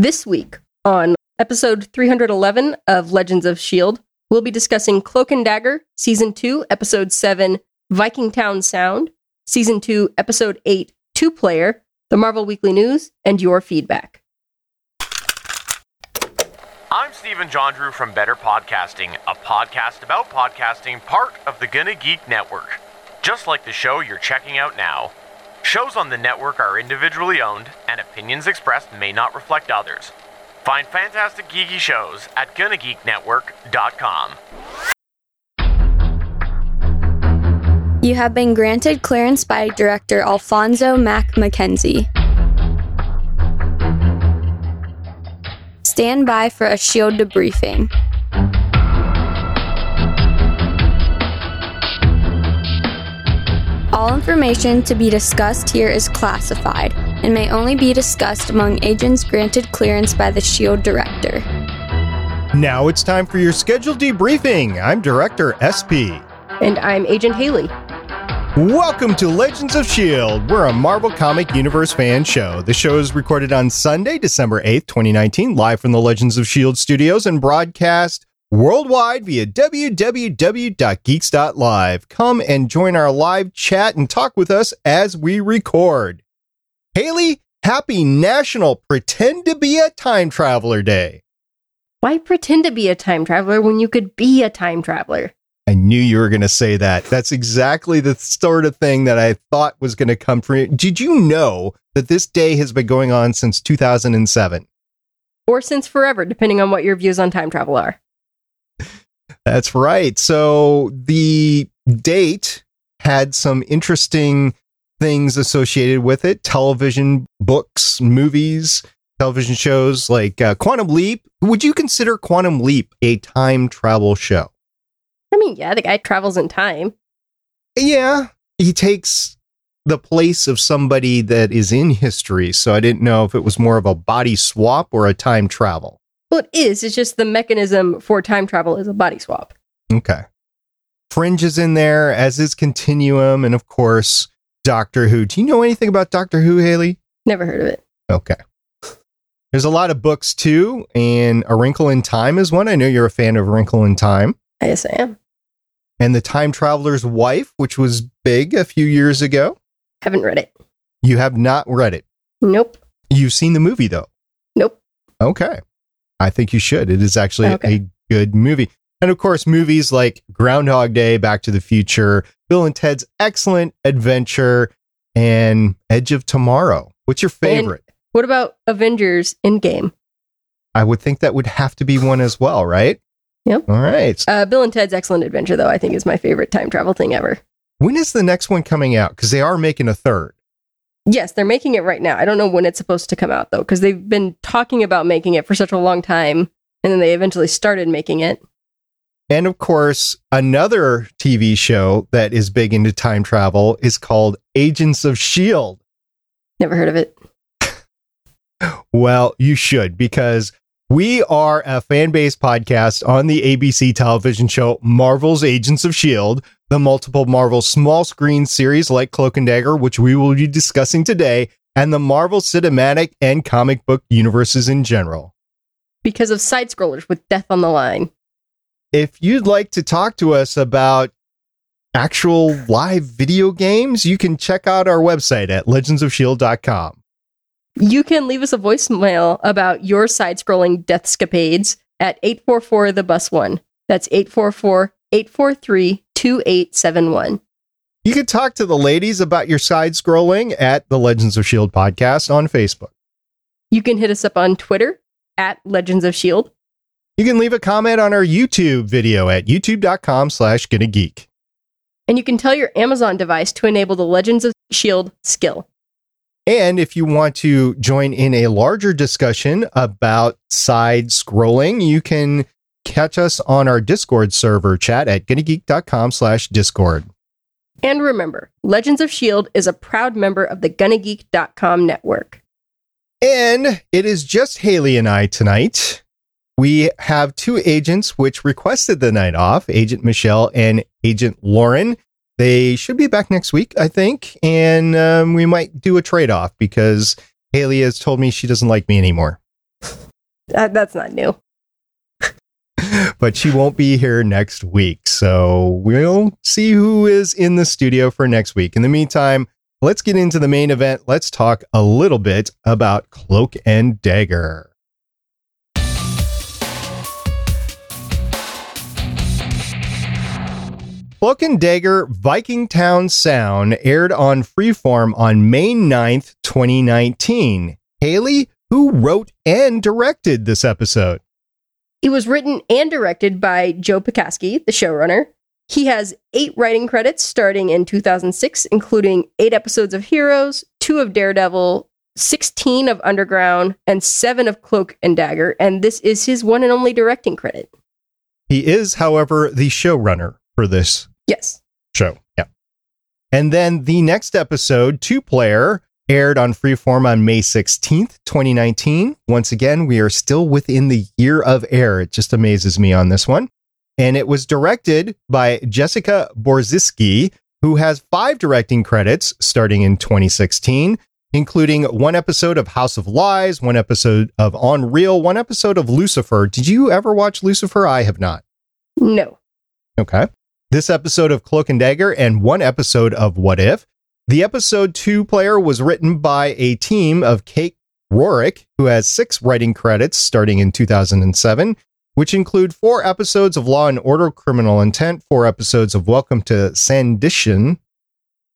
This week on episode 311 of Legends of S.H.I.E.L.D., we'll be discussing Cloak and Dagger, Season 2, Episode 7, Viking Town Sound, Season 2, Episode 8, Two Player, the Marvel Weekly News, and your feedback. I'm Stephen John Drew from Better Podcasting, a podcast about podcasting, part of the Gonna Geek Network. Just like the show you're checking out now. Shows on the network are individually owned, and opinions expressed may not reflect others. Find fantastic geeky shows at GonnaGeekNetwork.com. You have been granted clearance by director Alphonso Mack Mackenzie. Stand by for a shield debriefing. All information to be discussed here is classified and may only be discussed among agents granted clearance by the SHIELD director. Now it's time for your scheduled debriefing. I'm Director SP. And I'm Agent Haley. Welcome to Legends of S.H.I.E.L.D. We're a Marvel Comic Universe fan show. The show is recorded on Sunday, December 8th, 2019, live from the Legends of S.H.I.E.L.D. studios and broadcast worldwide via www.geeks.live. Come and join our live chat and talk with us as we record. Haley, happy National Pretend to Be a Time Traveler Day. Why pretend to be a time traveler when you could be a time traveler? I knew you were going to say that. That's exactly the sort of thing that I thought was going to come from you. Did you know that this day has been going on since 2007? Or since forever, depending on what your views on time travel are. That's right. So the date had some interesting things associated with it television, books, movies, television shows like uh, Quantum Leap. Would you consider Quantum Leap a time travel show? I mean, yeah, the guy travels in time. Yeah, he takes the place of somebody that is in history. So I didn't know if it was more of a body swap or a time travel. Well, it is. It's just the mechanism for time travel is a body swap. Okay. Fringe is in there, as is Continuum, and of course, Doctor Who. Do you know anything about Doctor Who, Haley? Never heard of it. Okay. There's a lot of books too, and A Wrinkle in Time is one. I know you're a fan of A Wrinkle in Time. Yes, I am. And The Time Traveler's Wife, which was big a few years ago. Haven't read it. You have not read it. Nope. You've seen the movie though. Nope. Okay. I think you should. It is actually Okay. a good movie. And of course, movies like Groundhog Day, Back to the Future, Bill and Ted's Excellent Adventure, and Edge of Tomorrow. What's your favorite? What about Avengers Endgame? I would think that would have to be one as well, right? Yep. All right. Uh, Bill and Ted's Excellent Adventure, though, I think is my favorite time travel thing ever. When is the next one coming out? Because they are making a third. Yes, they're making it right now. I don't know when it's supposed to come out, though, because they've been talking about making it for such a long time, and then they eventually started making it. And of course, another TV show that is big into time travel is called Agents of S.H.I.E.L.D. Never heard of it. Well, you should because we are a fan based podcast on the ABC television show Marvel's Agents of S.H.I.E.L.D., the multiple Marvel small screen series like Cloak and Dagger, which we will be discussing today, and the Marvel cinematic and comic book universes in general. Because of side scrollers with death on the line. If you'd like to talk to us about actual live video games, you can check out our website at legendsofshield.com. You can leave us a voicemail about your side scrolling death scapades at 844 the bus one. That's 844 843 2871. You can talk to the ladies about your side scrolling at the Legends of Shield podcast on Facebook. You can hit us up on Twitter at Legends of S.H.I.E.L.D. You can leave a comment on our YouTube video at youtube.com slash get a geek. And you can tell your Amazon device to enable the Legends of S.H.I.E.L.D. skill. And if you want to join in a larger discussion about side scrolling, you can catch us on our Discord server chat at gettegeek.com slash discord. And remember, Legends of S.H.I.E.L.D. is a proud member of the GonnaGeek.com network. And it is just Haley and I tonight. We have two agents which requested the night off Agent Michelle and Agent Lauren. They should be back next week, I think. And um, we might do a trade off because Haley has told me she doesn't like me anymore. That, that's not new. But she won't be here next week. So we'll see who is in the studio for next week. In the meantime, let's get into the main event. Let's talk a little bit about Cloak and Dagger. Cloak and Dagger Viking Town Sound aired on Freeform on May 9th, 2019. Haley, who wrote and directed this episode? It was written and directed by Joe Pokaski, the showrunner. He has eight writing credits starting in 2006, including eight episodes of Heroes, two of Daredevil, 16 of Underground, and seven of Cloak and Dagger. And this is his one and only directing credit. He is, however, the showrunner for this Yes. show. Yeah. And then the next episode, Two Player, aired on Freeform on May 16th, 2019. Once again, we are still within the year of air. It just amazes me on this one. And it was directed by Jessica Borziski, who has five directing credits starting in 2016, including one episode of House of Lies, one episode of UnREAL, one episode of Lucifer. Did you ever watch Lucifer? I have not. No. Okay. This episode of Cloak and Dagger and one episode of What If. The episode two player was written by a team of Kate Rorick, who has six writing credits starting in 2007, which include four episodes of Law and Order Criminal Intent, four episodes of Welcome to Sanditon,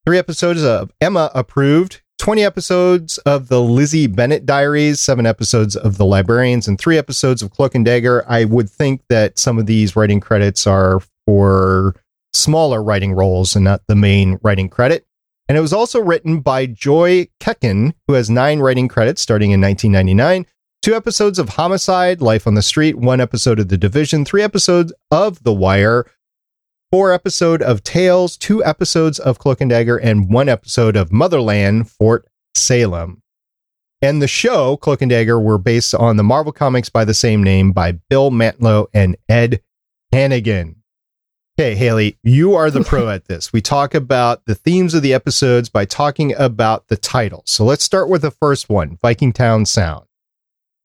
three episodes of Emma Approved, 20 episodes of the Lizzie Bennet Diaries, seven episodes of The Librarians, and three episodes of Cloak and Dagger. I would think that some of these writing credits are for smaller writing roles and not the main writing credit. And it was also written by Joy Kecken, who has nine writing credits starting in 1999, two episodes of Homicide, Life on the Street, one episode of The Division, three episodes of The Wire, four episode of Tales, two episodes of Cloak and Dagger, and one episode of Motherland, Fort Salem. And the show, Cloak and Dagger, were based on the Marvel comics by the same name by Bill Mantlo and Ed Hannigan. Okay, Haley, you are the pro at this. We talk about the themes of the episodes by talking about the titles. So let's start with the first one Viking Town Sound.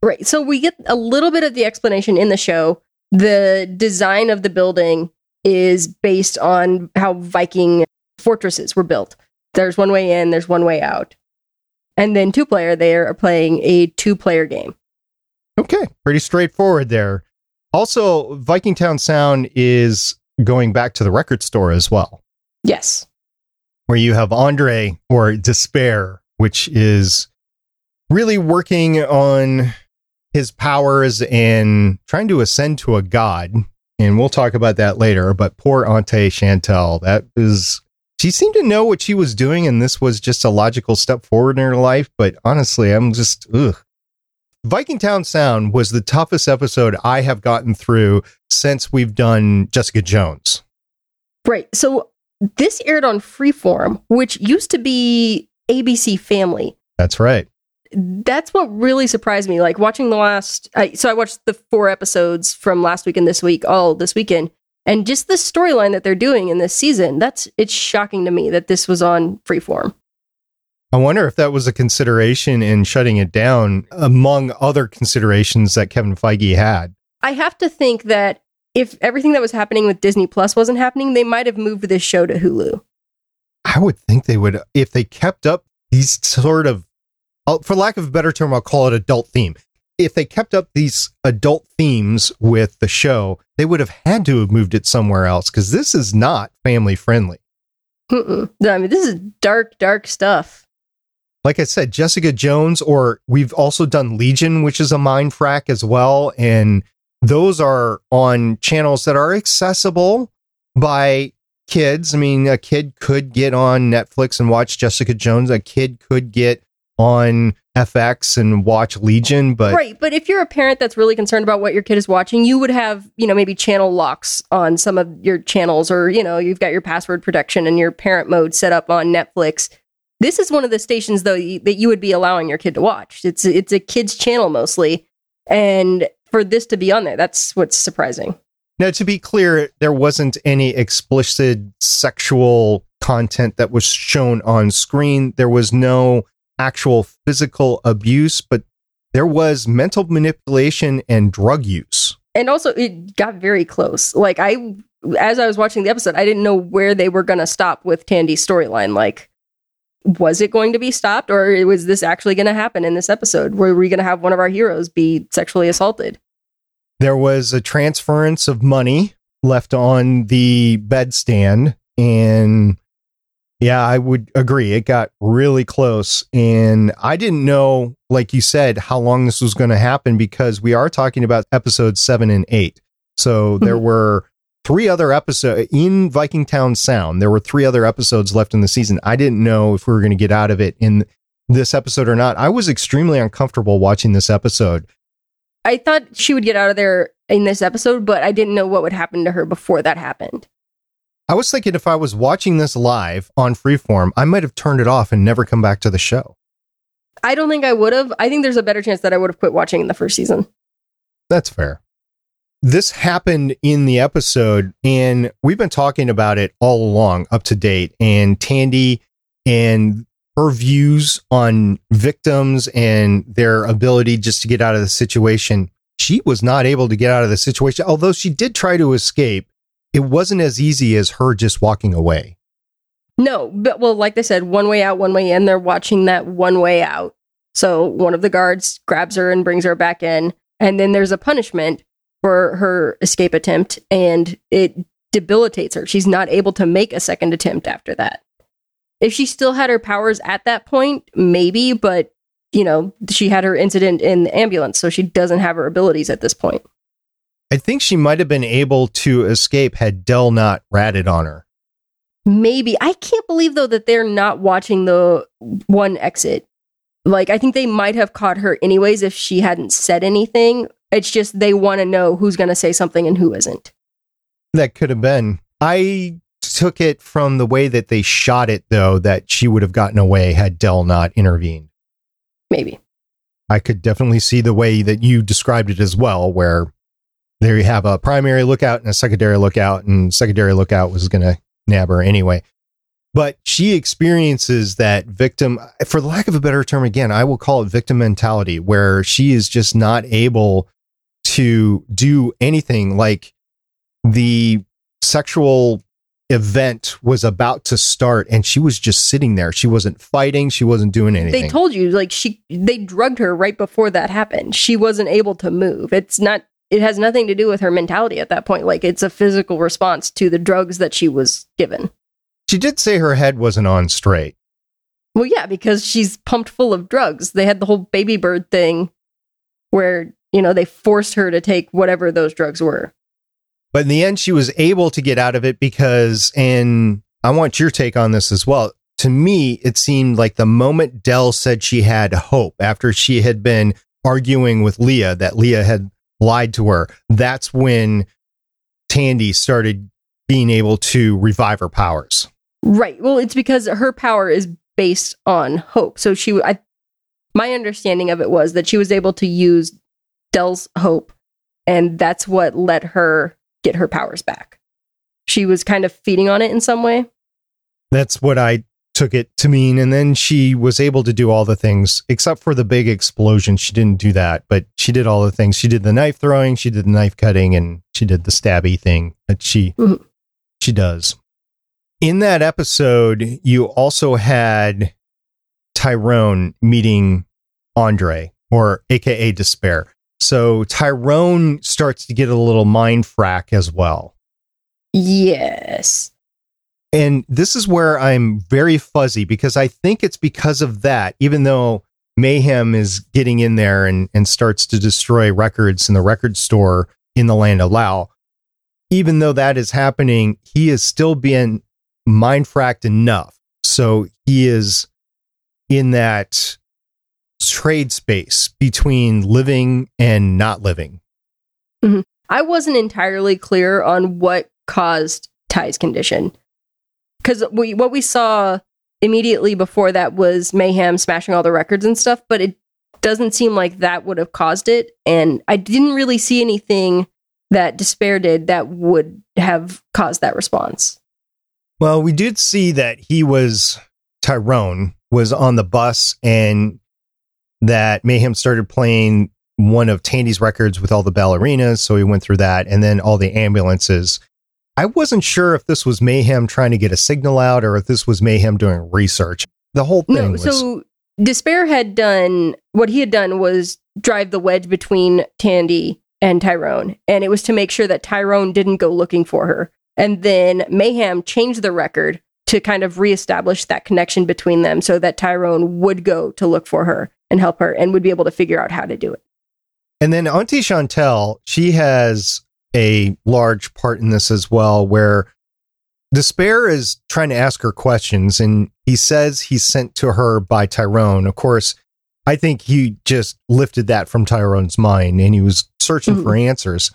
Right. So we get a little bit of the explanation in the show. The design of the building is based on how Viking fortresses were built. There's one way in, there's one way out. And then two player, they are playing a two player game. Okay, pretty straightforward there. Also, Viking Town Sound is going back to the record store as well, Yes. where you have Andre or Despair, which is really working on his powers and trying to ascend to a god. And we'll talk about that later. But poor Auntie Chantel, that is, she seemed to know what she was doing, and this was just a logical step forward in her life. But honestly, I'm just, ugh. Viking Town Sound was the toughest episode I have gotten through since we've done Jessica Jones. Right. So this aired on Freeform, which used to be ABC Family. That's right. That's what really surprised me. Like watching the last, I, so I watched the four episodes from last week and this week, all this weekend, and just the storyline that they're doing in this season. That's it's shocking to me that this was on Freeform. I wonder if that was a consideration in shutting it down among other considerations that Kevin Feige had. I have to think that if everything that was happening with Disney Plus wasn't happening, they might have moved this show to Hulu. I would think they would, if they kept up these sort of, uh, for lack of a better term, I'll call it adult theme. If they kept up these adult themes with the show, they would have had to have moved it somewhere else because this is not family friendly. Mm-mm. I mean, this is dark, dark stuff. Like I said, Jessica Jones, or we've also done Legion, which is a mind frack as well. And those are on channels that are accessible by kids. I mean, a kid could get on Netflix and watch Jessica Jones. A kid could get on FX and watch Legion, but right, but if you're a parent that's really concerned about what your kid is watching, you would have, you know, maybe channel locks on some of your channels or, you know, you've got your password protection and your parent mode set up on Netflix. This is one of the stations though that you would be allowing your kid to watch. It's it's a kids channel mostly. And for this to be on there, that's what's surprising. Now, to be clear, there wasn't any explicit sexual content that was shown on screen. There was no actual physical abuse, but there was mental manipulation and drug use. And also, it got very close. Like, I, as I was watching the episode, I didn't know where they were going to stop with Tandy's storyline. Like, was it going to be stopped or was this actually going to happen in this episode? Were we going to have one of our heroes be sexually assaulted? There was a transference of money left on the bedstand and yeah, I would agree. It got really close. And I didn't know, like you said, how long this was going to happen because we are talking about episodes seven and eight. So there mm-hmm. were three other episodes in Viking Town Sound. There were three other episodes left in the season. I didn't know if we were going to get out of it in this episode or not. I was extremely uncomfortable watching this episode. I thought she would get out of there in this episode, but I didn't know what would happen to her before that happened. I was thinking if I was watching this live on Freeform, I might have turned it off and never come back to the show. I don't think I would have. I think there's a better chance that I would have quit watching in the first season. That's fair. This happened in the episode, and we've been talking about it all along, up to date. And Tandy and her views on victims and their ability just to get out of the situation. She was not able to get out of the situation, although she did try to escape. It wasn't as easy as her just walking away. No, but well, like they said, one way out, one way in. They're watching that one way out. So one of the guards grabs her and brings her back in. And then there's a punishment for her escape attempt, and it debilitates her. She's not able to make a second attempt after that. If she still had her powers at that point, maybe, but you know, she had her incident in the ambulance, so she doesn't have her abilities at this point. I think she might have been able to escape had Dell not ratted on her. Maybe. I can't believe though that they're not watching the one exit. Like I think they might have caught her anyways if she hadn't said anything. It's just they want to know who's going to say something and who isn't. That could have been. I took it from the way that they shot it though that she would have gotten away had Dell not intervened. Maybe. I could definitely see the way that you described it as well where there you have a primary lookout and a secondary lookout and secondary lookout was going to nab her anyway but she experiences that victim for the lack of a better term again i will call it victim mentality where she is just not able to do anything like the sexual event was about to start and she was just sitting there she wasn't fighting she wasn't doing anything They told you like she they drugged her right before that happened. She wasn't able to move. It's not it has nothing to do with her mentality at that point. Like it's a physical response to the drugs that she was given. She did say her head wasn't on straight Well, yeah, because she's pumped full of drugs. They had the whole baby bird thing where, you know, they forced her to take whatever those drugs were. But in the end, she was able to get out of it because, and I want your take on this as well. To me, it seemed like the moment Dell said she had hope after she had been arguing with Leah that Leah had lied to her, that's when Tandy started being able to revive her powers. Right. Well, it's because her power is based on hope. So she, I, my understanding of it was that she was able to use Dell's hope, and that's what let her get her powers back. She was kind of feeding on it in some way. That's what I took it to mean. And then she was able to do all the things except for the big explosion. She didn't do that, but she did all the things. She did the knife throwing, she did the knife cutting, and she did the stabby thing that she Mhm. she does. In that episode, you also had Tyrone meeting Andre, or AKA Despair. So Tyrone starts to get a little mind frack as well. Yes. And this is where I'm very fuzzy because I think it's because of that, even though Mayhem is getting in there and, and starts to destroy records in the record store in the land of Loa. Even though that is happening, he is still being mind fracked enough. So he is in that trade space between living and not living. Mm-hmm. I wasn't entirely clear on what caused Ty's condition. Because we, what we saw immediately before that was Mayhem smashing all the records and stuff, but it doesn't seem like that would have caused it. And I didn't really see anything that Despair did that would have caused that response. Well, we did see that he was Tyrone was on the bus and that Mayhem started playing one of Tandy's records with all the ballerinas. So he went through that and then all the ambulances. I wasn't sure if this was Mayhem trying to get a signal out or if this was Mayhem doing research. The whole thing No, was. so Despair had done what he had done was drive the wedge between Tandy and Tyrone, and it was to make sure that Tyrone didn't go looking for her. And then Mayhem changed the record to kind of reestablish that connection between them so that Tyrone would go to look for her and help her and would be able to figure out how to do it. And then Auntie Chantel, she has a large part in this as well, where Despair is trying to ask her questions, and he says he's sent to her by Tyrone. Of course, I think he just lifted that from Tyrone's mind and he was searching Mhm. for answers.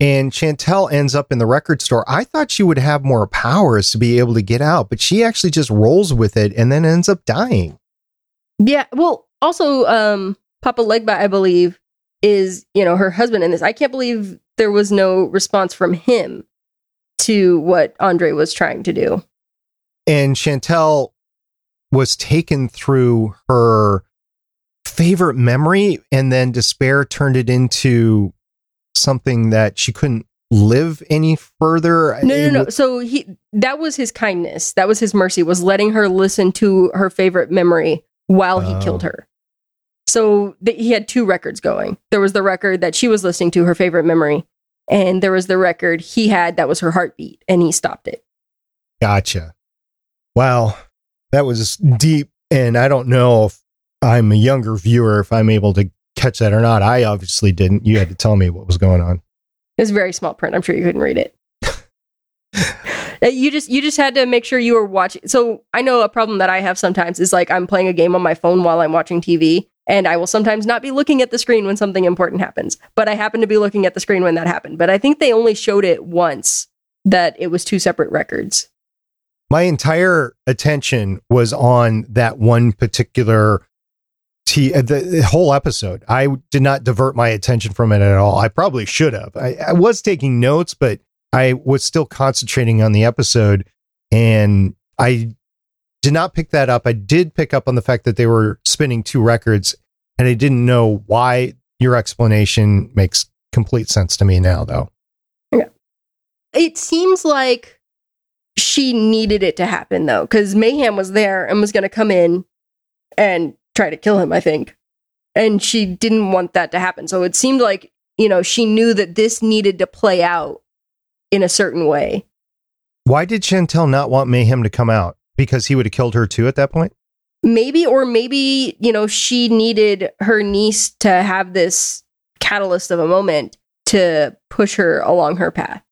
And Chantel ends up in the record store. I thought she would have more powers to be able to get out, but she actually just rolls with it and then ends up dying. Yeah. Well, also, um, Papa Legba, I believe, is you know her husband in this. I can't believe there was no response from him to what Andre was trying to do. and Chantel was taken through her favorite memory and then despair turned it into something that she couldn't live any further No, no, no. So he that was his kindness. That was his mercy. Was letting her listen to her favorite memory while he Oh. killed her. So th- he had two records going. There was the record that she was listening to, her favorite memory, and there was the record he had that was her heartbeat, and he stopped it. gotcha wow that was deep and i don't know if i'm a younger viewer if i'm able to catch that or not i obviously didn't you had to tell me what was going on It's very small print. I'm sure you couldn't read it. Uh, you just you just had to make sure you were watching. So I know a problem that I have sometimes is like I'm playing a game on my phone while I'm watching TV, and I will sometimes not be looking at the screen when something important happens. But I happen to be looking at the screen when that happened. But I think they only showed it once that it was two separate records. my entire attention was on that one particular t uh, the, the whole episode. I did not divert my attention from it at all. I probably should have. I, I was taking notes but i was still concentrating on the episode and i did not pick that up. I did pick up on the fact that they were spinning two records and i didn't know why your explanation makes complete sense to me now though. Yeah. It seems like she needed it to happen though, because Mayhem was there and was going to come in and try to kill him, I think. And she didn't want that to happen. So it seemed like, you know, she knew that this needed to play out in a certain way. why did chantel not want mayhem to come out because he would have killed her too at that point Maybe, or maybe, you know, she needed her niece to have this catalyst of a moment to push her along her path.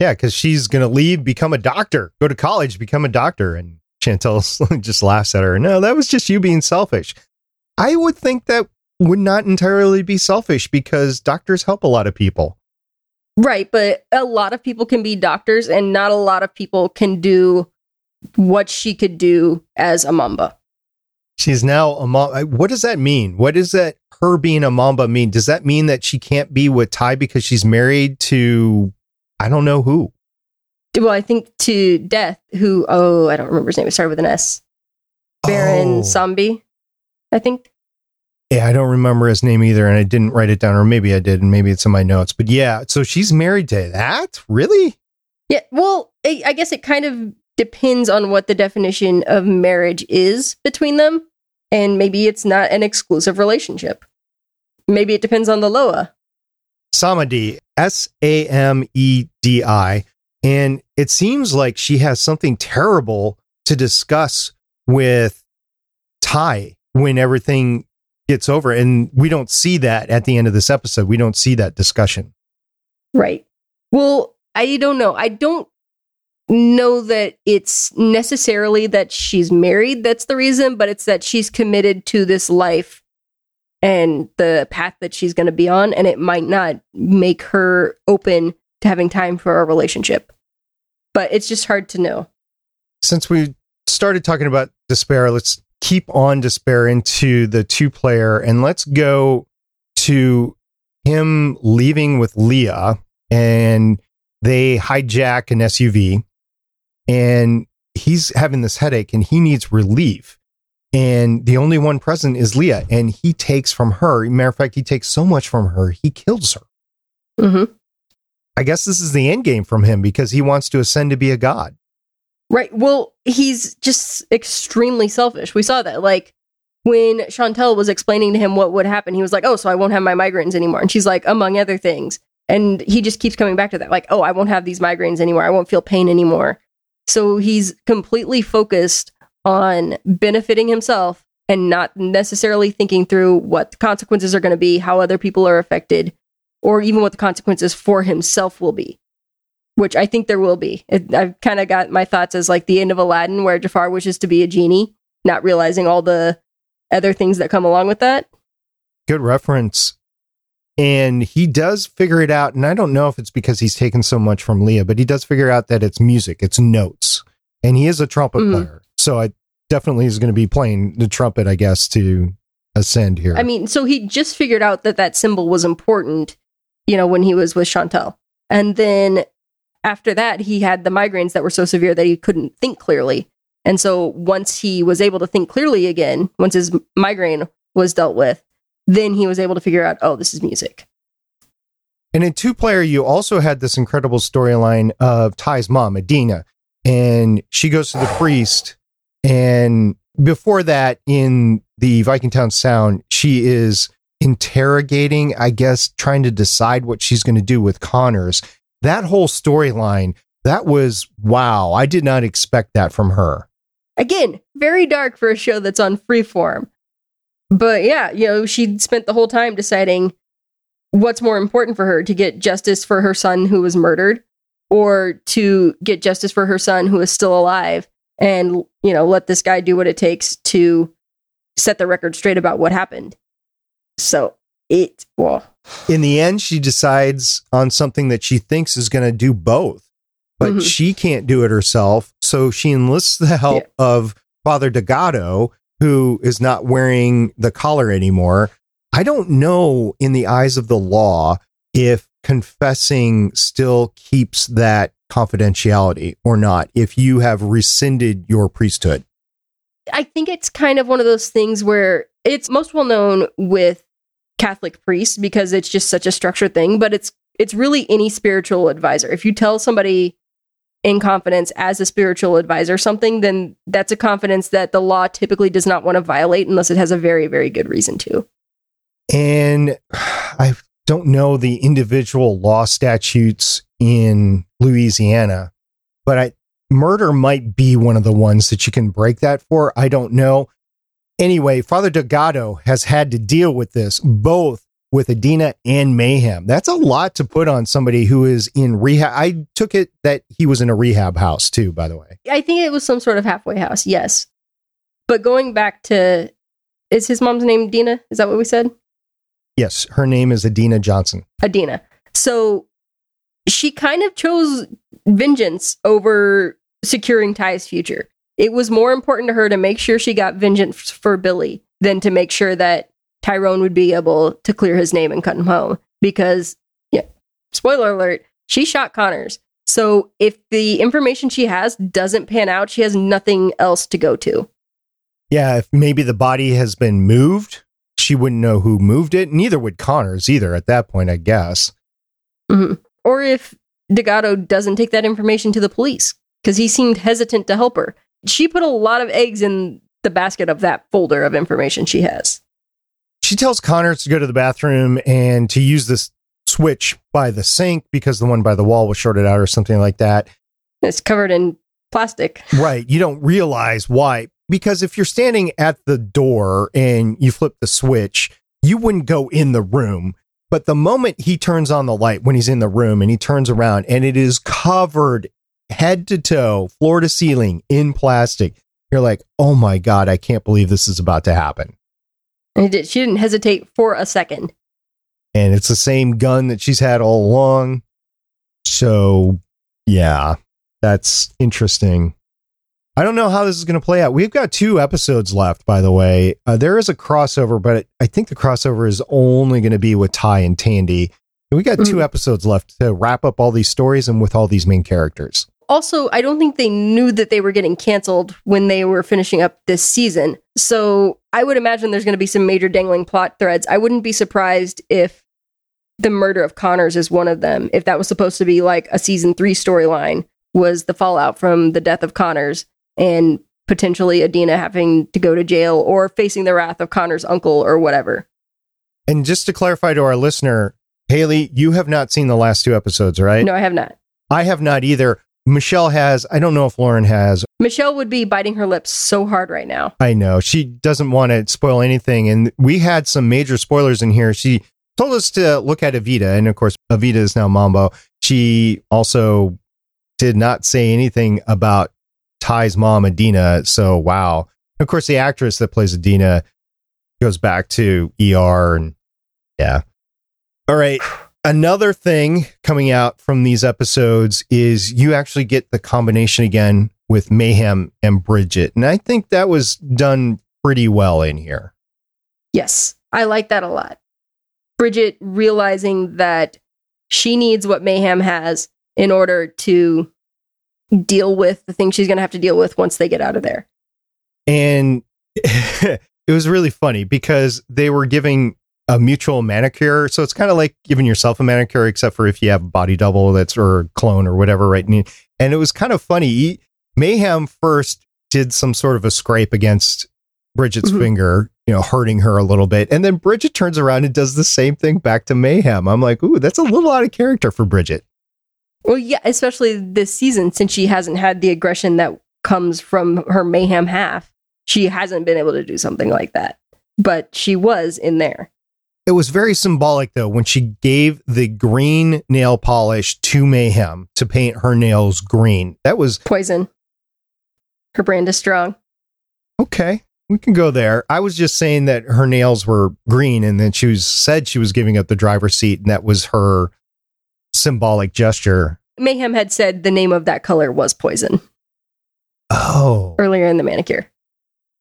Yeah, because she's going to leave, become a doctor, go to college, become a doctor. And Chantel just laughs at her. No, that was just you being selfish. I would think that would not entirely be selfish because doctors help a lot of people. Right, but a lot of people can be doctors, and not a lot of people can do what she could do as a mambo. She's now a mom. What does that mean? What does that her being a mambo mean? Does that mean that she can't be with Ty because she's married to I don't know who? Well, I think to Death, who, oh, I don't remember his name. It started with an S. Baron Oh. Zombie, I think. Yeah, I don't remember his name either, and I didn't write it down, or maybe I did, and maybe it's in my notes. But yeah, so she's married to that? Really? Yeah, well, I, I guess it kind of depends on what the definition of marriage is between them. And maybe it's not an exclusive relationship. Maybe it depends on the Loa. Samedi, S A M E D I. And it seems like she has something terrible to discuss with Ty when everything gets over. And we don't see that at the end of this episode. We don't see that discussion. Right. Well, I don't know. I don't know that it's necessarily that she's married that's the reason, but it's that she's committed to this life and the path that she's going to be on, and it might not make her open to having time for a relationship. But it's just hard to know. Since we started talking about despair, let's keep on despair into the two player and let's go to him leaving with Leah and they hijack an SUV and he's having this headache and he needs relief. and the only one present is Leah, and he takes from her. Matter of fact, he takes so much from her, he kills her. Mm-hmm. I guess this is the end game from him because he wants to ascend to be a god. Right. Well, he's just extremely selfish. We saw that. Like when Chantel was explaining to him what would happen, he was like, Oh, so I won't have my migraines anymore. And she's like, Among other things. And he just keeps coming back to that. Like, Oh, I won't have these migraines anymore. I won't feel pain anymore. So he's completely focused on benefiting himself and not necessarily thinking through what the consequences are going to be, how other people are affected, or even what the consequences for himself will be which I think there will be. It, I've kind of got my thoughts as like the end of Aladdin, where Jafar wishes to be a genie, not realizing all the other things that come along with that. Good reference. And he does figure it out. And I don't know if it's because he's taken so much from Leah, but he does figure out that it's music, it's notes. And he is a trumpet Mhm. player. So I definitely is going to be playing the trumpet, I guess, to ascend here. I mean, so he just figured out that that symbol was important, you know, when he was with Chantel. And then after that, he had the migraines that were so severe that he couldn't think clearly. And so once he was able to think clearly again, once his migraine was dealt with, then he was able to figure out, oh, this is music. And in two player, you also had this incredible storyline of Ty's mom, Adina, and she goes to the priest. And before that, in the Viking Town Sound, she is interrogating, I guess, trying to decide what she's going to do with Connors. That whole storyline, that was wow. I did not expect that from her. Again, very dark for a show that's on freeform. But yeah, you know, she spent the whole time deciding what's more important for her to get justice for her son who was murdered or to get justice for her son who is still alive and, you know, let this guy do what it takes to set the record straight about what happened. So it, well, in the end, she decides on something that she thinks is going to do both, but Mhm. she can't do it herself. So she enlists the help of Father Delgado, who is not wearing the collar anymore. I don't know in the eyes of the law if confessing still keeps that confidentiality or not, if you have rescinded your priesthood. I think it's kind of one of those things where it's most well known with Catholic priests because it's just such a structured thing, but it's it's really any spiritual advisor. If you tell somebody in confidence as a spiritual advisor something, then that's a confidence that the law typically does not want to violate unless it has a very, very good reason to. And I don't know the individual law statutes in Louisiana, but I murder might be one of the ones that you can break that for. I don't know. Anyway, Father Delgado has had to deal with this both with Adina and Mayhem. That's a lot to put on somebody who is in rehab. I took it that he was in a rehab house too, by the way. I think it was some sort of halfway house, yes. But going back to is his mom's name Dina? Is that what we said? Yes, her name is Adina Johnson. Adina. So she kind of chose vengeance over securing Ty's future. It was more important to her to make sure she got vengeance for Billy than to make sure that Tyrone would be able to clear his name and cut him home. Because, yeah, spoiler alert, she shot Connors. So if the information she has doesn't pan out, she has nothing else to go to. Yeah, if maybe the body has been moved, she wouldn't know who moved it. Neither would Connors either at that point, I guess. hmm Or if Delgado doesn't take that information to the police because he seemed hesitant to help her. She put a lot of eggs in the basket of that folder of information she has. She tells Connors to go to the bathroom and to use this switch by the sink because the one by the wall was shorted out or something like that. It's covered in plastic. Right. You don't realize why. Because if you're standing at the door and you flip the switch, you wouldn't go in the room. But the moment he turns on the light when he's in the room and he turns around and it is covered head to toe, floor to ceiling in plastic, you're like, oh my God, I can't believe this is about to happen. And did, she didn't hesitate for a second. And it's the same gun that she's had all along. So, yeah, that's interesting. I don't know how this is going to play out. We've got two episodes left, by the way. Uh, there is a crossover, but I think the crossover is only going to be with Ty and Tandy. And we got two Mhm. episodes left to wrap up all these stories and with all these main characters. Also, I don't think they knew that they were getting canceled when they were finishing up this season. So I would imagine there's going to be some major dangling plot threads. I wouldn't be surprised if the murder of Connors is one of them. If that was supposed to be like a season three storyline, was the fallout from the death of Connors and potentially Adina having to go to jail or facing the wrath of Connor's uncle or whatever. And just to clarify to our listener, Haley, you have not seen the last two episodes, right? No, I have not. I have not either. Michelle has. I don't know if Lauren has. Michelle would be biting her lips so hard right now. I know. She doesn't want to spoil anything. And we had some major spoilers in here. She told us to look at Evita. And of course, Evita is now Mambo. She also did not say anything about Ty's mom, Adina. So, wow. Of course, the actress that plays Adina goes back to ER. And yeah. All right. Another thing coming out from these episodes is you actually get the combination again with Mayhem and Bridget. And I think that was done pretty well in here. Yes, I like that a lot. Bridget realizing that she needs what Mayhem has in order to deal with the thing she's going to have to deal with once they get out of there. And it was really funny because they were giving a mutual manicure. So it's kind of like giving yourself a manicure, except for if you have a body double that's or clone or whatever, right? And it was kind of funny. Mayhem first did some sort of a scrape against Bridget's mm-hmm. finger, you know, hurting her a little bit. And then Bridget turns around and does the same thing back to Mayhem. I'm like, ooh, that's a little out of character for Bridget. Well, yeah, especially this season since she hasn't had the aggression that comes from her Mayhem half. She hasn't been able to do something like that, but she was in there. It was very symbolic though when she gave the green nail polish to Mayhem to paint her nails green. That was poison. Her brand is strong. Okay, we can go there. I was just saying that her nails were green, and then she was said she was giving up the driver's seat, and that was her symbolic gesture. Mayhem had said the name of that color was poison. Oh, earlier in the manicure.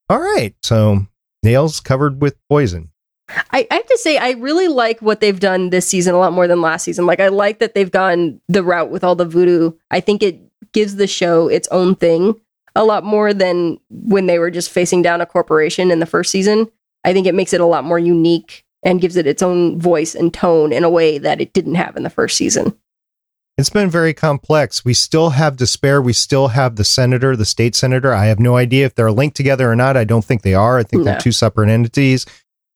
All right, so nails covered with poison. I, I, have to say, I really like what they've done this season a lot more than last season. Like, I like that they've gone the route with all the voodoo. I think it gives the show its own thing a lot more than when they were just facing down a corporation in the first season. I think it makes it a lot more unique and gives it its own voice and tone in a way that it didn't have in the first season. It's been very complex. We still have despair. We still have the senator, the state senator. I have no idea if they're linked together or not. I don't think they are. I think no. they're two separate entities.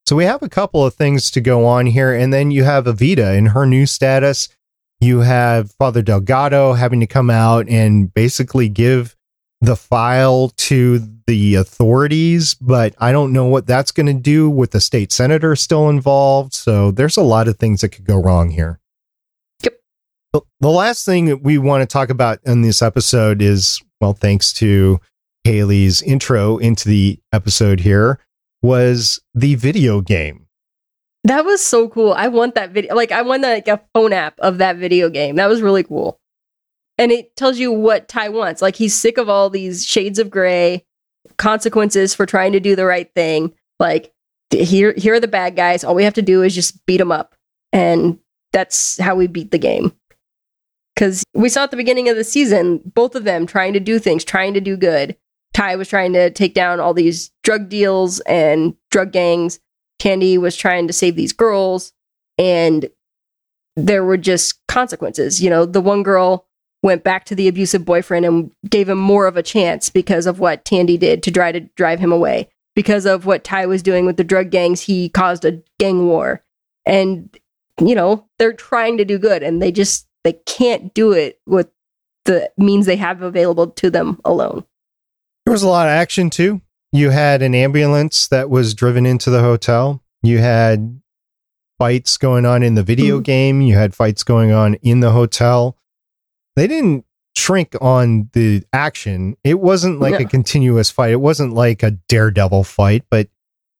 So we have a couple of things to go on here. And then you have Evita in her new status. You have Father Delgado having to come out and basically give the file to the authorities, but I don't know what that's going to do with the state senator still involved. So there's a lot of things that could go wrong here. Yep. The last thing that we want to talk about in this episode is, well, thanks to Haley's intro into the episode here, was the video game. That was so cool. I want that video. Like I want like a phone app of that video game. That was really cool. And it tells you what Ty wants. Like he's sick of all these shades of gray, consequences for trying to do the right thing. Like here here are the bad guys. All we have to do is just beat them up. And that's how we beat the game. Cuz we saw at the beginning of the season both of them trying to do things, trying to do good. Ty was trying to take down all these drug deals and drug gangs. Candy was trying to save these girls, and there were just consequences. You know, the one girl went back to the abusive boyfriend and gave him more of a chance because of what Tandy did to try to drive him away. Because of what Ty was doing with the drug gangs, he caused a gang war. And, you know, they're trying to do good and they just they can't do it with the means they have available to them alone. There was a lot of action too. You had an ambulance that was driven into the hotel. You had fights going on in the video mm. game. You had fights going on in the hotel. They didn't shrink on the action. It wasn't like a continuous fight. It wasn't like a daredevil fight, but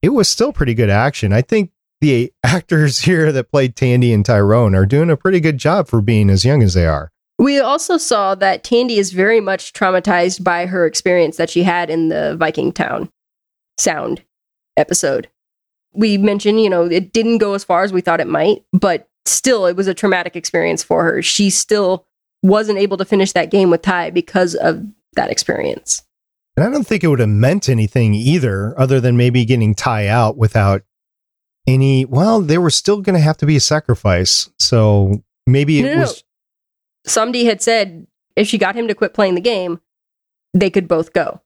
it was still pretty good action. I think the actors here that played Tandy and Tyrone are doing a pretty good job for being as young as they are. We also saw that Tandy is very much traumatized by her experience that she had in the Viking Town sound episode. We mentioned, you know, it didn't go as far as we thought it might, but still, it was a traumatic experience for her. She still wasn't able to finish that game with Ty because of that experience. And I don't think it would have meant anything either, other than maybe getting Ty out without any. Well, there was still going to have to be a sacrifice. So maybe it no. was. Somebody had said if she got him to quit playing the game, they could both go.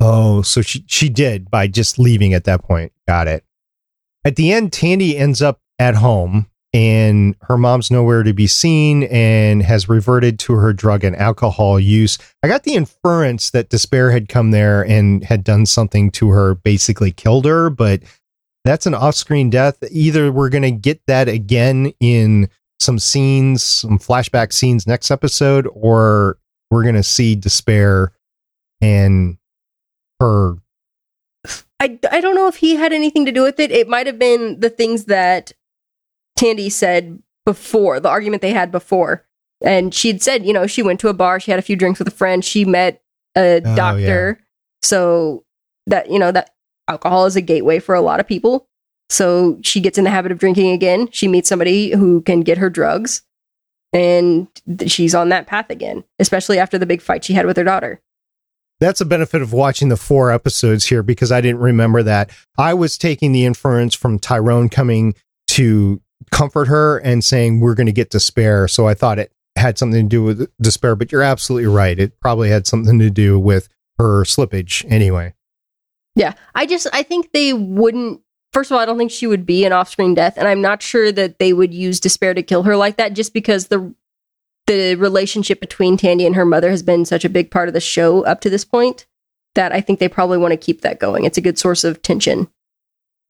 Oh, so she, she did by just leaving at that point. Got it. At the end, Tandy ends up at home and her mom's nowhere to be seen and has reverted to her drug and alcohol use. I got the inference that despair had come there and had done something to her, basically killed her, but that's an off screen death. Either we're going to get that again in some scenes, some flashback scenes next episode, or we're going to see despair and her I, I don't know if he had anything to do with it. It might have been the things that Tandy said before, the argument they had before. And she'd said, you know, she went to a bar, she had a few drinks with a friend, she met a Oh, doctor. So that, you know, that alcohol is a gateway for a lot of people. So she gets in the habit of drinking again. She meets somebody who can get her drugs. And she's on that path again, especially after the big fight she had with her daughter. that's a benefit of watching the four episodes here because I didn't remember that. I was taking the inference from Tyrone coming to comfort her and saying, We're going to get despair. So I thought it had something to do with despair, but you're absolutely right. It probably had something to do with her slippage anyway. Yeah, I just I think they wouldn't. First of all, I don't think she would be an off-screen death, and I'm not sure that they would use despair to kill her like that. Just because the the relationship between Tandy and her mother has been such a big part of the show up to this point that I think they probably want to keep that going. It's a good source of tension.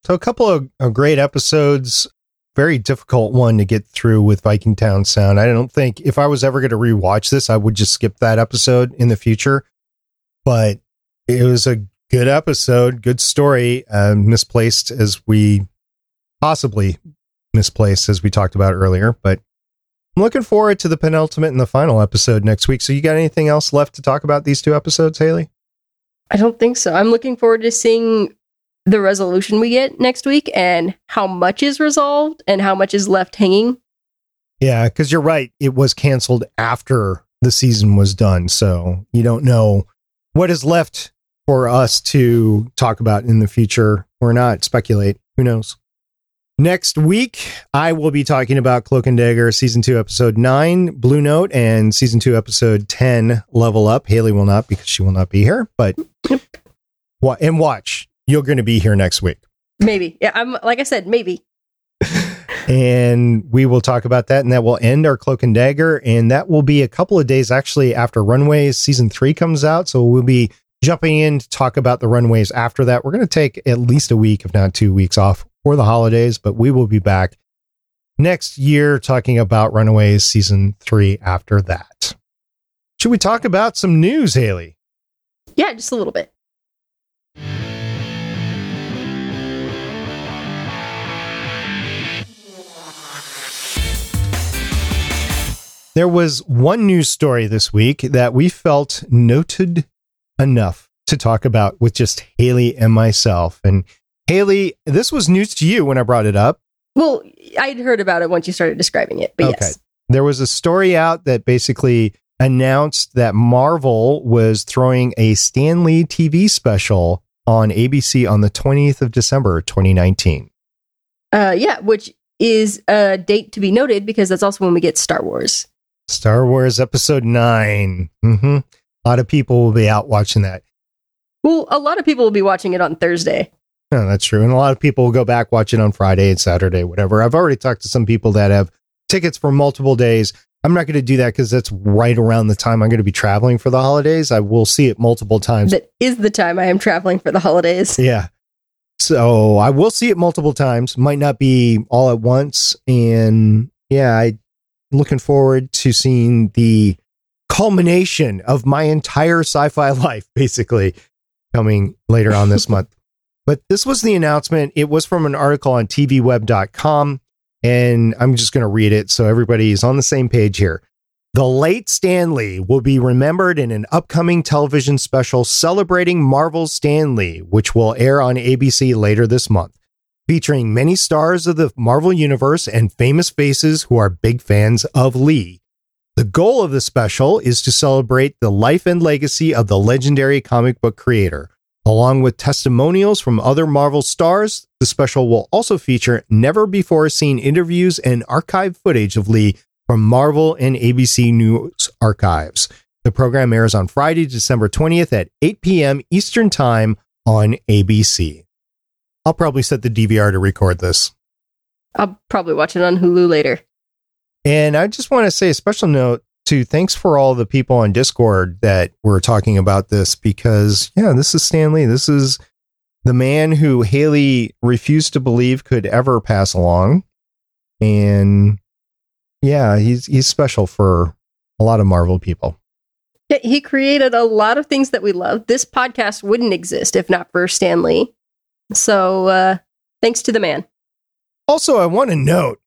So a couple of, of great episodes. Very difficult one to get through with Vikingtown Sound. I don't think if I was ever going to rewatch this, I would just skip that episode in the future. But it was a good episode, good story, uh, misplaced as we possibly misplaced as we talked about earlier. But I'm looking forward to the penultimate and the final episode next week. So you got anything else left to talk about these two episodes, Haley? I don't think so. I'm looking forward to seeing the resolution we get next week and how much is resolved and how much is left hanging. Yeah, because you're right. It was canceled after the season was done. So you don't know what is left for us to talk about in the future or not speculate. Who knows? Next week, I will be talking about Cloak and Dagger season two, episode nine, Blue Note, and season two, episode 10, Level Up. Haley will not because she will not be here, but wa- and watch. You're going to be here next week. Maybe. Yeah, I'm like I said, maybe. and we will talk about that and that will end our cloak and dagger and that will be a couple of days actually after Runaways season three comes out so we'll be jumping in to talk about the Runaways after that. We're going to take at least a week if not two weeks off for the holidays but we will be back next year talking about runaways season three after that. Should we talk about some news haley? Yeah, just a little bit. There was one news story this week that we felt noted enough to talk about with just Haley and myself. And Haley, this was news to you when I brought it up. Well, I'd heard about it once you started describing it, but yes. There was a story out that basically announced that Marvel was throwing a Stan Lee TV special on ABC on the 20th of December, 2019. Uh, yeah, which is a date to be noted because that's also when we get Star Wars. Star Wars Episode 9. hmm A lot of people will be out watching that. Well, a lot of people will be watching it on Thursday. No, that's true. And a lot of people will go back, watch it on Friday and Saturday, whatever. I've already talked to some people that have tickets for multiple days. I'm not going to do that because that's right around the time I'm going to be traveling for the holidays. I will see it multiple times. That is the time I am traveling for the holidays. Yeah. So I will see it multiple times. Might not be all at once. And yeah, I'm looking forward to seeing the culmination of my entire sci fi life, basically, coming later on this month. But this was the announcement. It was from an article on tvweb.com. And I'm just going to read it so everybody is on the same page here. The late Stan Lee will be remembered in an upcoming television special celebrating Marvel's Stan Lee, which will air on ABC later this month, featuring many stars of the Marvel Universe and famous faces who are big fans of Lee. The goal of the special is to celebrate the life and legacy of the legendary comic book creator. Along with testimonials from other Marvel stars, the special will also feature never before seen interviews and archived footage of Lee from Marvel and ABC News archives. The program airs on Friday, December 20th at 8 p.m. Eastern Time on ABC. I'll probably set the DVR to record this. I'll probably watch it on Hulu later. And I just want to say a special note to thanks for all the people on Discord that were talking about this because, yeah, this is Stan Lee. This is the man who Haley refused to believe could ever pass along. And yeah, he's he's special for a lot of Marvel people. Yeah, he created a lot of things that we love. This podcast wouldn't exist if not for Stan Lee. So uh, thanks to the man. Also, I want to note,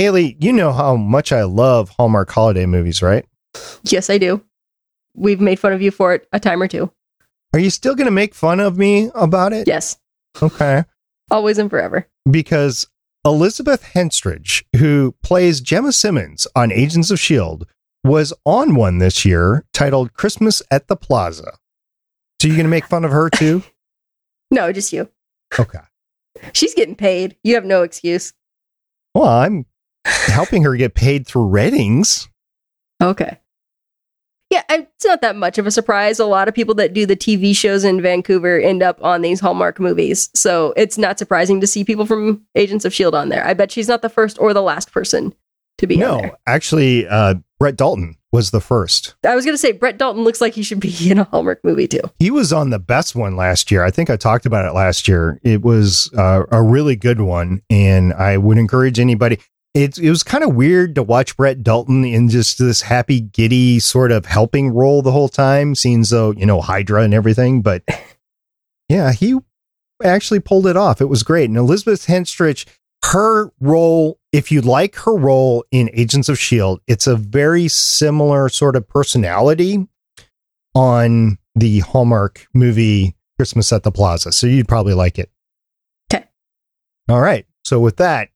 Haley, you know how much I love Hallmark holiday movies, right? Yes, I do. We've made fun of you for it a time or two. Are you still going to make fun of me about it? Yes, Okay. always and forever. because Elizabeth Henstridge, who plays Gemma Simmons on Agents of S.H.I.E.L.D., was on one this year titled Christmas at the Plaza. So you're going to make fun of her too? No, just you. Okay. She's getting paid. You have no excuse. Well, I'm helping her get paid through ratings. Okay. Yeah, it's not that much of a surprise. A lot of people that do the TV shows in Vancouver end up on these Hallmark movies. So it's not surprising to see people from Agents of S.H.I.E.L.D. On there. I bet she's not the first or the last person to be on no, actually, uh, Brett Dalton was the first. I was going to say, Brett Dalton looks like he should be in a Hallmark movie too. He was on the best one last year. I think I talked about it last year. It was uh, a really good one, and I would encourage anybody. It, it was kind of weird to watch Brett Dalton in just this happy, giddy sort of helping role the whole time, seeing though you know Hydra and everything. But yeah, he actually pulled it off. It was great. And Elizabeth Henstridge, her role, if you like her role in Agents of Shield, it's a very similar sort of personality on the Hallmark movie Christmas at the Plaza. So you'd probably like it. 'Kay. All right. So with that,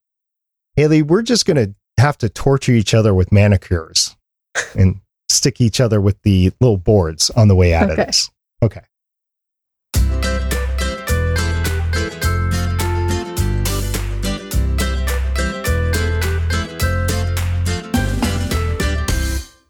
Haley, we're just going to have to torture each other with manicures and stick each other with the little boards on the way out Okay. of this. Okay.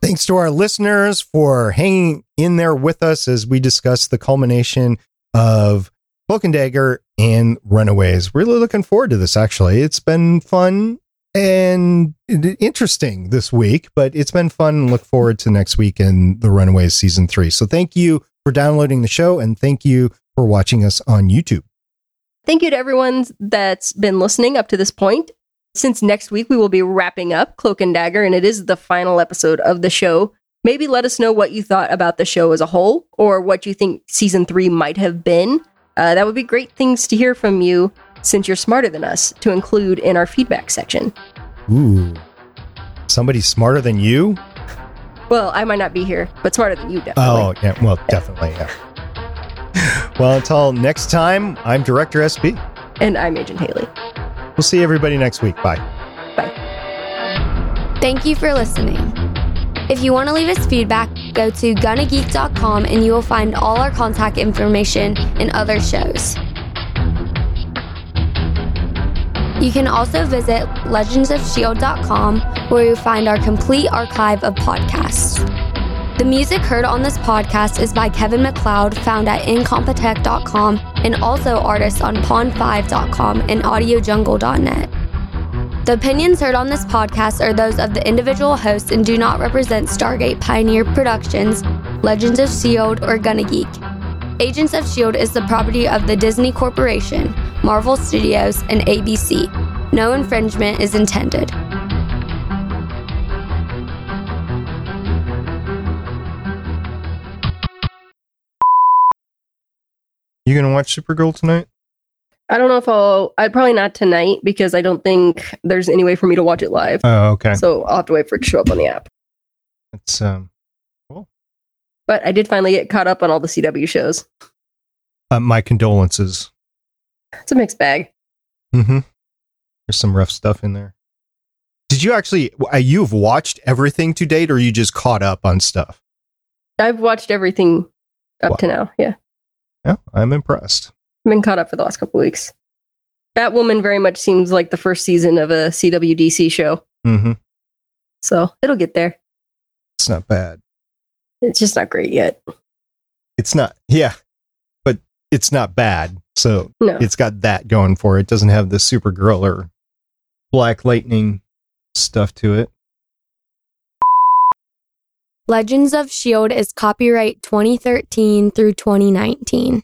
Thanks to our listeners for hanging in there with us as we discuss the culmination of Cloak and Dagger and Runaways. Really looking forward to this, actually. It's been fun and interesting this week, but it's been fun and look forward to next week in the Runaways season three. So thank you for downloading the show and thank you for watching us on YouTube. Thank you to everyone that's been listening up to this point. Since next week we will be wrapping up Cloak and Dagger, and it is the final episode of the show. Maybe let us know what you thought about the show as a whole, or what you think season three might have been. Uh, that would be great things to hear from you, since you're smarter than us, to include in our feedback section. Ooh. Somebody smarter than you? Well, I might not be here, but smarter than you, definitely. Oh, yeah. Well, definitely. Yeah. well, until next time, I'm Director SP. And I'm Agent Haley. We'll see everybody next week. Bye. Bye. Thank you for listening. If you want to leave us feedback, go to gonnageek.com and you will find all our contact information and other shows. You can also visit legendsofshield.com where you'll find our complete archive of podcasts. The music heard on this podcast is by Kevin MacLeod, found at incompetech.com, and also artists on pond5.com and audiojungle.net. The opinions heard on this podcast are those of the individual hosts and do not represent Stargate Pioneer Productions, Legends of S.H.I.E.L.D., or Gonna Geek. Agents of S.H.I.E.L.D. is the property of the Disney Corporation, Marvel Studios, and ABC. No infringement is intended. You to watch Supergirl tonight? I don't know if I'll. I'd probably not tonight because I don't think there's any way for me to watch it live. Oh, okay. So I'll have to wait for it to show up on the app. It's um But I did finally get caught up on all the CW shows. uh, my condolences. It's a mixed bag. Mm-hmm. There's some rough stuff in there. Did did you actually uh, you've watched everything to date, or you just caught up on stuff? I've watched everything up Wow. to now. Yeah. Yeah, I'm impressed. I've been caught up for the last couple weeks. Batwoman very much seems like the first season of a CWDC show. hmm So it'll get there. It's not bad. It's just not great yet. It's not. Yeah, but it's not bad. So No. it's got that going for it. It doesn't have the Supergirl or Black Lightning stuff to it. Legends of S.H.I.E.L.D. is copyright 2013 through 2019.